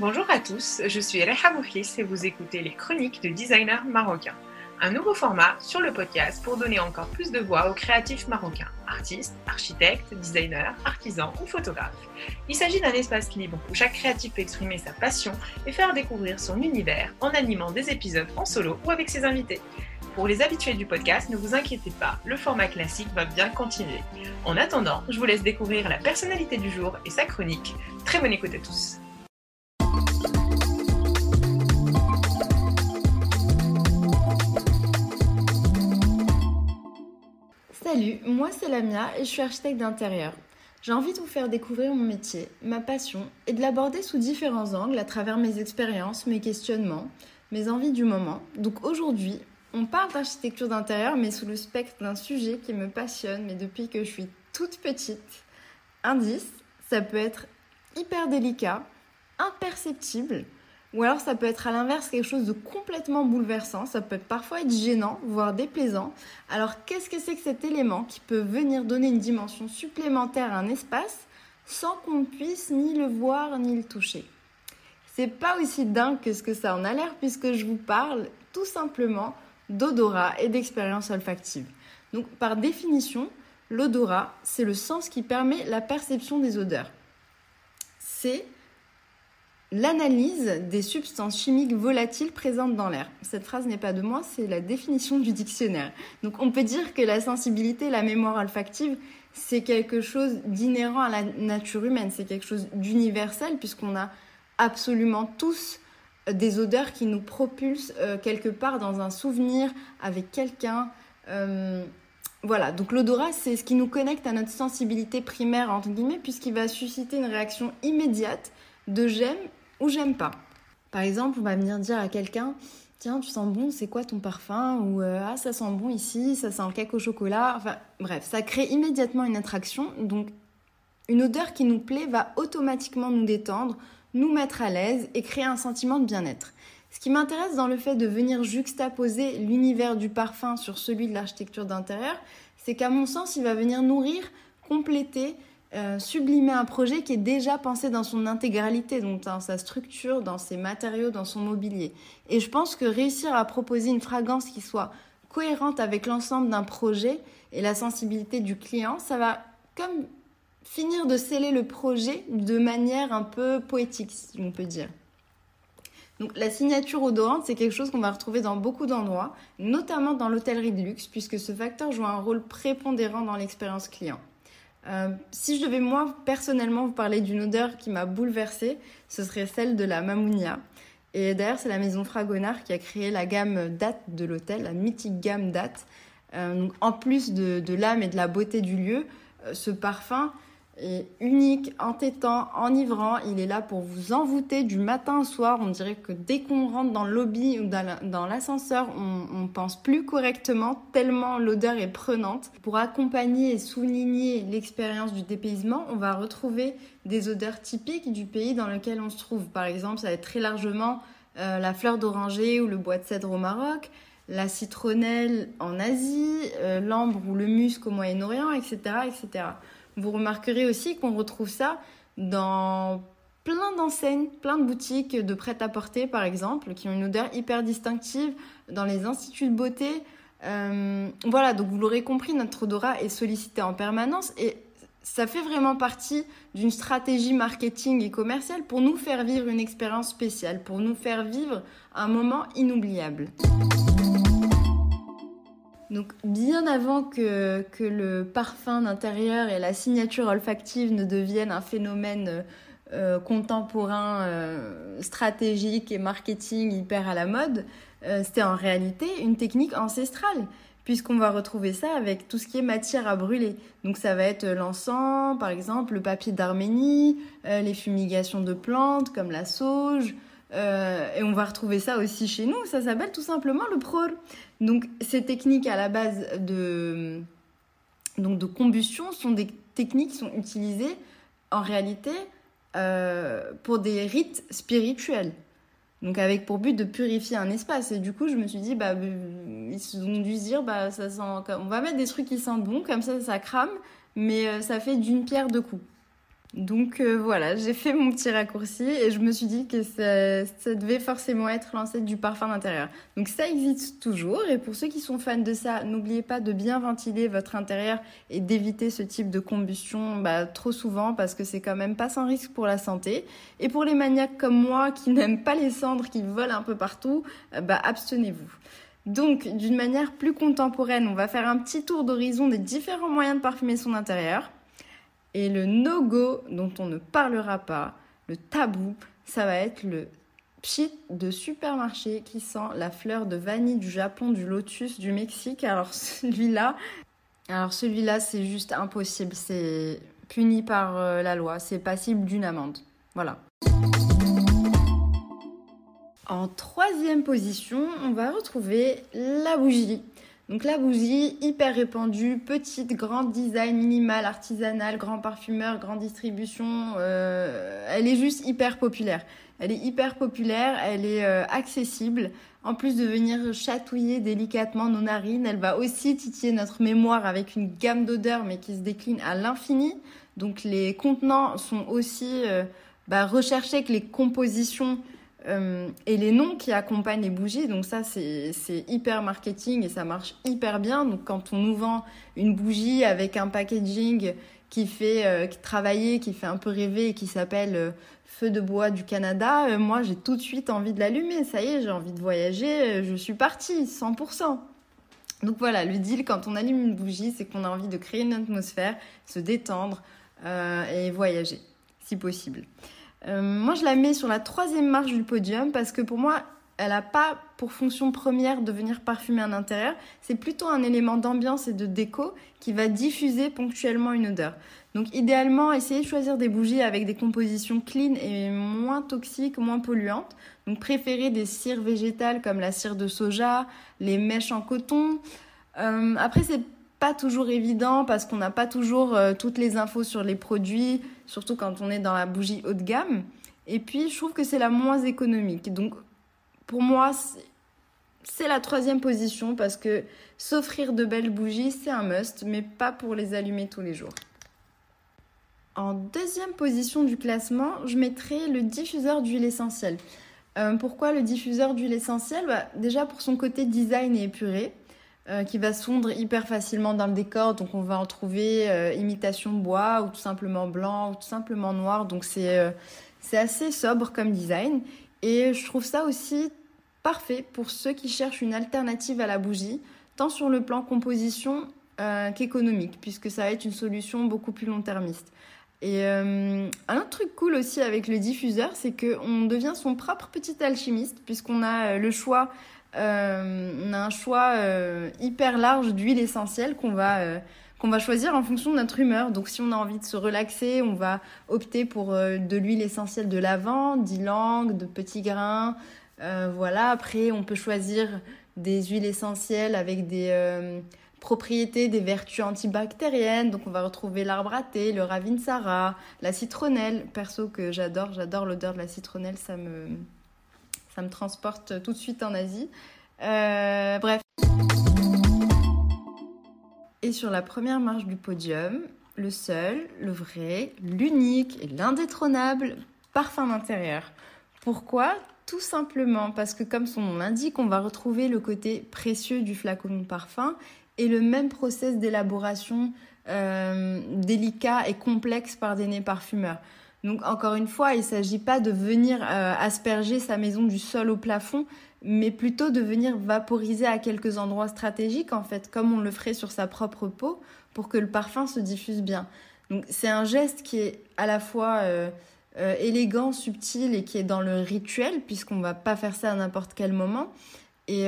Bonjour à tous, je suis Reha Bouflis et vous écoutez les chroniques de designers marocains. Un nouveau format sur le podcast pour donner encore plus de voix aux créatifs marocains, artistes, architectes, designers, artisans ou photographes. Il s'agit d'un espace libre où chaque créatif peut exprimer sa passion et faire découvrir son univers en animant des épisodes en solo ou avec ses invités. Pour les habitués du podcast, ne vous inquiétez pas, le format classique va bien continuer. En attendant, je vous laisse découvrir la personnalité du jour et sa chronique. Très bonne écoute à tous. Salut, moi c'est Lamia et je suis architecte d'intérieur. J'ai envie de vous faire découvrir mon métier, ma passion et de l'aborder sous différents angles à travers mes expériences, mes questionnements, mes envies du moment. Donc aujourd'hui, on parle d'architecture d'intérieur mais sous le spectre d'un sujet qui me passionne mais depuis que je suis toute petite. Indice, ça peut être hyper délicat, imperceptible, ou alors ça peut être à l'inverse quelque chose de complètement bouleversant, ça peut parfois être gênant, voire déplaisant. Alors qu'est-ce que c'est que cet élément qui peut venir donner une dimension supplémentaire à un espace sans qu'on puisse ni le voir ni le toucher? C'est pas aussi dingue que ce que ça en a l'air puisque je vous parle tout simplement d'odorat et d'expérience olfactive. Donc par définition, l'odorat, c'est le sens qui permet la perception des odeurs. C'est l'analyse des substances chimiques volatiles présentes dans l'air. Cette phrase n'est pas de moi, c'est la définition du dictionnaire. Donc on peut dire que la sensibilité, la mémoire olfactive, c'est quelque chose d'inhérent à la nature humaine, c'est quelque chose d'universel puisqu'on a absolument tous des odeurs qui nous propulsent euh, quelque part dans un souvenir avec quelqu'un. Euh, voilà, donc l'odorat, c'est ce qui nous connecte à notre sensibilité primaire, entre guillemets, puisqu'il va susciter une réaction immédiate de j'aime j'aime pas. Par exemple, on va venir dire à quelqu'un Tiens, tu sens bon, c'est quoi ton parfum? Ou euh, Ah, ça sent bon ici, ça sent le cake au chocolat. Enfin, bref, ça crée immédiatement une attraction. Donc, une odeur qui nous plaît va automatiquement nous détendre, nous mettre à l'aise et créer un sentiment de bien-être. Ce qui m'intéresse dans le fait de venir juxtaposer l'univers du parfum sur celui de l'architecture d'intérieur, c'est qu'à mon sens, il va venir nourrir, compléter euh, sublimer un projet qui est déjà pensé dans son intégralité, donc dans sa structure, dans ses matériaux, dans son mobilier. Et je pense que réussir à proposer une fragrance qui soit cohérente avec l'ensemble d'un projet et la sensibilité du client, ça va comme finir de sceller le projet de manière un peu poétique, si on peut dire. Donc la signature odorante, c'est quelque chose qu'on va retrouver dans beaucoup d'endroits, notamment dans l'hôtellerie de luxe, puisque ce facteur joue un rôle prépondérant dans l'expérience client. Euh, si je devais moi personnellement vous parler d'une odeur qui m'a bouleversée, ce serait celle de la Mamounia. Et d'ailleurs, c'est la maison Fragonard qui a créé la gamme date de l'hôtel, la mythique gamme date. Euh, en plus de, l'âme et de la beauté du lieu, euh, ce parfum, est unique, entêtant, enivrant. Il est là pour vous envoûter du matin au soir. On dirait que dès qu'on rentre dans le lobby ou dans l'ascenseur, on, on, pense plus correctement tellement l'odeur est prenante. Pour accompagner et souligner l'expérience du dépaysement, on va retrouver des odeurs typiques du pays dans lequel on se trouve. Par exemple, ça va être très largement euh, la fleur d'oranger ou le bois de cèdre au Maroc la citronnelle en Asie, euh, l'ambre ou le musc au Moyen-Orient, etc., etc. Vous remarquerez aussi qu'on retrouve ça dans plein d'enseignes, plein de boutiques de prêt-à-porter par exemple, qui ont une odeur hyper distinctive, dans les instituts de beauté. Euh, voilà, donc vous l'aurez compris, notre odorat est sollicité en permanence et ça fait vraiment partie d'une stratégie marketing et commerciale pour nous faire vivre une expérience spéciale, pour nous faire vivre un moment inoubliable. Donc bien avant que, le parfum d'intérieur et la signature olfactive ne deviennent un phénomène euh, contemporain, euh, stratégique et marketing hyper à la mode, euh, c'était en réalité une technique ancestrale puisqu'on va retrouver ça avec tout ce qui est matière à brûler. Donc ça va être l'encens, par exemple, le papier d'Arménie, les fumigations de plantes comme la sauge, euh, et on va retrouver ça aussi chez nous. Ça s'appelle tout simplement le prol. Donc ces techniques à la base de, combustion sont des techniques qui sont utilisées en réalité euh, pour des rites spirituels. Donc avec pour but de purifier un espace. Et du coup, je me suis dit, bah, euh, ils ont dû dire, bah, on va mettre des trucs qui sentent bon, comme ça, ça crame, mais ça fait d'une pierre deux coups. Donc euh, voilà, j'ai fait mon petit raccourci et je me suis dit que ça, devait forcément être l'ancêtre du parfum d'intérieur. Donc ça existe toujours et pour ceux qui sont fans de ça, n'oubliez pas de bien ventiler votre intérieur et d'éviter ce type de combustion bah, trop souvent parce que c'est quand même pas sans risque pour la santé. Et pour les maniaques comme moi qui n'aiment pas les cendres qui volent un peu partout, euh, bah abstenez-vous. Donc, d'une manière plus contemporaine, on va faire un petit tour d'horizon des différents moyens de parfumer son intérieur. Et le no-go dont on ne parlera pas, le tabou, ça va être le pchit de supermarché qui sent la fleur de vanille du Japon, du lotus, du Mexique. Alors celui-là, alors celui-là, c'est juste impossible. C'est puni par euh, la loi. C'est passible d'une amende. Voilà. En troisième position, on va retrouver la bougie. Donc la bougie, hyper répandue, petite, grande design, minimal, artisanal, grand parfumeur, grande distribution, euh, elle est juste hyper populaire. Elle est hyper populaire, elle est euh, accessible. En plus de venir chatouiller délicatement nos narines, elle va aussi titiller notre mémoire avec une gamme d'odeurs mais qui se décline à l'infini. Donc les contenants sont aussi euh, bah, recherchés que les compositions euh, et les noms qui accompagnent les bougies, donc ça c'est hyper marketing et ça marche hyper bien. Donc quand on nous vend une bougie avec un packaging qui fait euh, travailler, qui fait un peu rêver et qui s'appelle euh, Feu de bois du Canada, moi j'ai tout de suite envie de l'allumer. Ça y est, j'ai envie de voyager, je suis partie, 100%. Donc voilà, le deal quand on allume une bougie, c'est qu'on a envie de créer une atmosphère, se détendre et voyager, si possible. Euh, moi, je la mets sur la troisième marche du podium parce que pour moi, elle n'a pas pour fonction première de venir parfumer un intérieur. C'est plutôt un élément d'ambiance et de déco qui va diffuser ponctuellement une odeur. Donc, idéalement, essayez de choisir des bougies avec des compositions clean et moins toxiques, moins polluantes. Donc, préférez des cires végétales comme la cire de soja, les mèches en coton. Euh, après, c'est pas toujours évident parce qu'on n'a pas toujours euh, toutes les infos sur les produits, surtout quand on est dans la bougie haut de gamme. Et puis, je trouve que c'est la moins économique. Donc, pour moi, c'est la troisième position parce que s'offrir de belles bougies, c'est un must, mais pas pour les allumer tous les jours. En deuxième position du classement, je mettrai le diffuseur d'huile essentielle. Euh, pourquoi le diffuseur d'huile essentielle? Bah, Déjà pour son côté design et épuré. Euh, qui va fondre hyper facilement dans le décor. Donc on va en trouver euh, imitation bois ou tout simplement blanc ou tout simplement noir. Donc c'est euh, c'est assez sobre comme design. Et je trouve ça aussi parfait pour ceux qui cherchent une alternative à la bougie, tant sur le plan composition qu'économique, puisque ça va être une solution beaucoup plus long-termiste. Et un autre truc cool aussi avec le diffuseur, c'est qu'on devient son propre petit alchimiste, puisqu'on a le choix on a un choix euh, hyper large d'huile essentielle qu'on va euh, va choisir en fonction de notre humeur. Donc si on a envie de se relaxer, on va opter pour de l'huile essentielle de lavande, d'ylang, de petits grains. voilà, après on peut choisir des huiles essentielles avec des propriétés, des vertus antibactériennes. Donc on va retrouver l'arbre à thé, le ravinsara, la citronnelle. Perso que j'adore, j'adore l'odeur de la citronnelle, ça me ça me transporte tout de suite en Asie. Euh, bref. Et sur la première marche du podium, le seul, le vrai, l'unique et l'indétrônable parfum d'intérieur. Pourquoi? Tout simplement parce que comme son nom l'indique, on va retrouver le côté précieux du flacon de parfum et le même process d'élaboration euh, délicat et complexe par des nez parfumeurs. Donc encore une fois, il ne s'agit pas de venir euh, asperger sa maison du sol au plafond, mais plutôt de venir vaporiser à quelques endroits stratégiques, en fait, comme on le ferait sur sa propre peau, pour que le parfum se diffuse bien. Donc c'est un geste qui est à la fois euh, euh, élégant, subtil et qui est dans le rituel, puisqu'on ne va pas faire ça à n'importe quel moment. Et,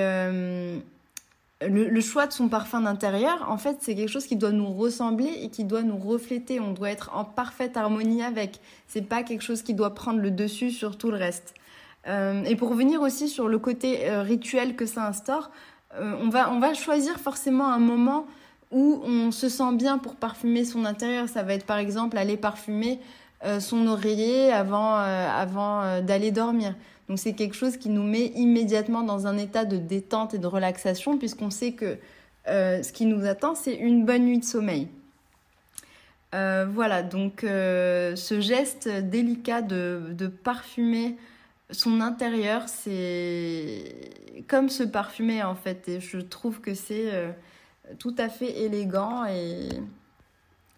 le, choix de son parfum d'intérieur, en fait, c'est quelque chose qui doit nous ressembler et qui doit nous refléter. On doit être en parfaite harmonie avec. C'est pas quelque chose qui doit prendre le dessus sur tout le reste. Euh, et pour revenir aussi sur le côté euh, rituel que ça instaure, euh, on, va, on va choisir forcément un moment où on se sent bien pour parfumer son intérieur. Ça va être par exemple aller parfumer son oreiller avant, avant d'aller dormir. Donc c'est quelque chose qui nous met immédiatement dans un état de détente et de relaxation puisqu'on sait que euh, ce qui nous attend, c'est une bonne nuit de sommeil. voilà, donc ce geste délicat de parfumer son intérieur, c'est comme se parfumer en fait. Et je trouve que c'est euh, tout à fait élégant et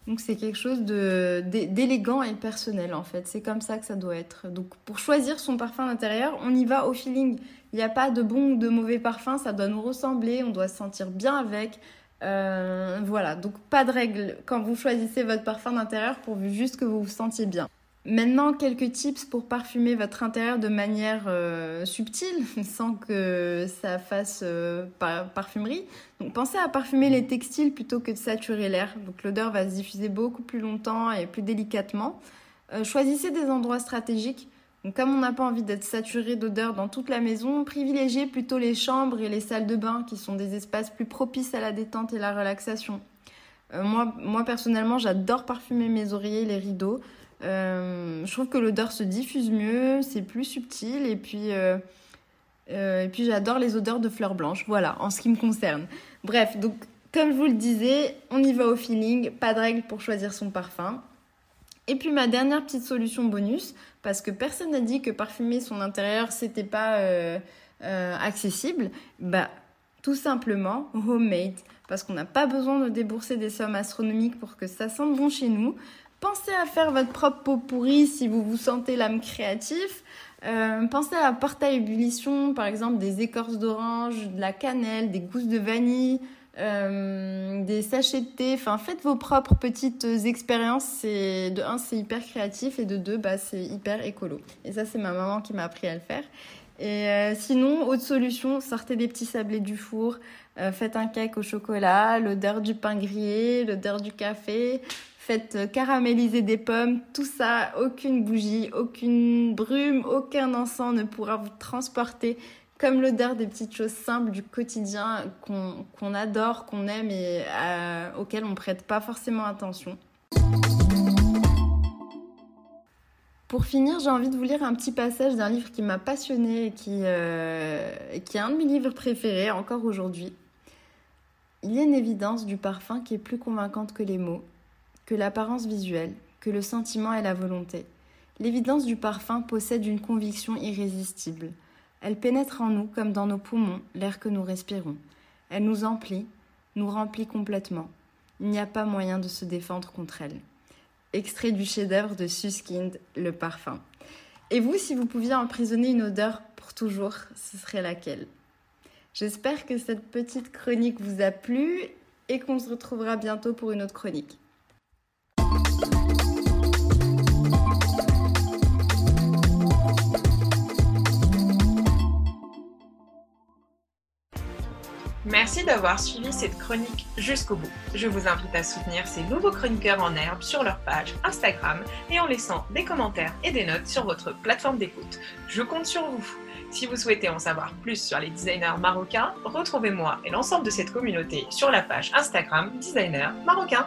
donc c'est quelque chose d'élégant et personnel en fait. C'est comme ça que ça doit être. Donc pour choisir son parfum d'intérieur, on y va au feeling. Il n'y a pas de bon ou de mauvais parfum, ça doit nous ressembler, on doit se sentir bien avec. Euh, voilà, donc pas de règle quand vous choisissez votre parfum d'intérieur pour juste que vous vous sentiez bien. Maintenant, quelques tips pour parfumer votre intérieur de manière euh, subtile, sans que ça fasse euh, parfumerie. Pensez à parfumer les textiles plutôt que de saturer l'air. Donc, l'odeur va se diffuser beaucoup plus longtemps et plus délicatement. Euh, choisissez des endroits stratégiques. Donc, comme on n'a pas envie d'être saturé d'odeur dans toute la maison, privilégiez plutôt les chambres et les salles de bain, qui sont des espaces plus propices à la détente et la relaxation. moi, moi, personnellement, j'adore parfumer mes oreillers, les rideaux. Euh, je trouve que l'odeur se diffuse mieux, c'est plus subtil et puis, euh, euh, puis j'adore les odeurs de fleurs blanches. Voilà, en ce qui me concerne. Bref, donc comme je vous le disais, on y va au feeling, pas de règle pour choisir son parfum. Et puis ma dernière petite solution bonus, parce que personne n'a dit que parfumer son intérieur c'était pas accessible, bah tout simplement homemade, parce qu'on n'a pas besoin de débourser des sommes astronomiques pour que ça sente bon chez nous. Pensez à faire votre propre pot pourri si vous vous sentez l'âme créative. Euh, pensez à porter à ébullition, par exemple, des écorces d'orange, de la cannelle, des gousses de vanille, euh, des sachets de thé. Enfin, faites vos propres petites expériences. De un, c'est hyper créatif, et de deux, bah, c'est hyper écolo. Et ça, c'est ma maman qui m'a appris à le faire. Et euh, sinon, autre solution, sortez des petits sablés du four, faites un cake au chocolat, l'odeur du pain grillé, l'odeur du café, faites caraméliser des pommes, tout ça, aucune bougie, aucune brume, aucun encens ne pourra vous transporter comme l'odeur des petites choses simples du quotidien qu'on adore, qu'on aime et euh, auxquelles on ne prête pas forcément attention. Pour finir, j'ai envie de vous lire un petit passage d'un livre qui m'a passionné et qui, euh, qui est un de mes livres préférés encore aujourd'hui. Il y a une évidence du parfum qui est plus convaincante que les mots que l'apparence visuelle, que le sentiment et la volonté. L'évidence du parfum possède une conviction irrésistible. Elle pénètre en nous comme dans nos poumons l'air que nous respirons. Elle nous emplit, nous remplit complètement. Il n'y a pas moyen de se défendre contre elle. Extrait du chef-d'œuvre de Suskind, Le parfum. Et vous, si vous pouviez emprisonner une odeur pour toujours, ce serait laquelle? J'espère que cette petite chronique vous a plu et qu'on se retrouvera bientôt pour une autre chronique. Merci d'avoir suivi cette chronique jusqu'au bout. Je vous invite à soutenir ces nouveaux chroniqueurs en herbe sur leur page Instagram et en laissant des commentaires et des notes sur votre plateforme d'écoute. Je compte sur vous. Si vous souhaitez en savoir plus sur les designers marocains, retrouvez-moi et l'ensemble de cette communauté sur la page Instagram Designer Marocain.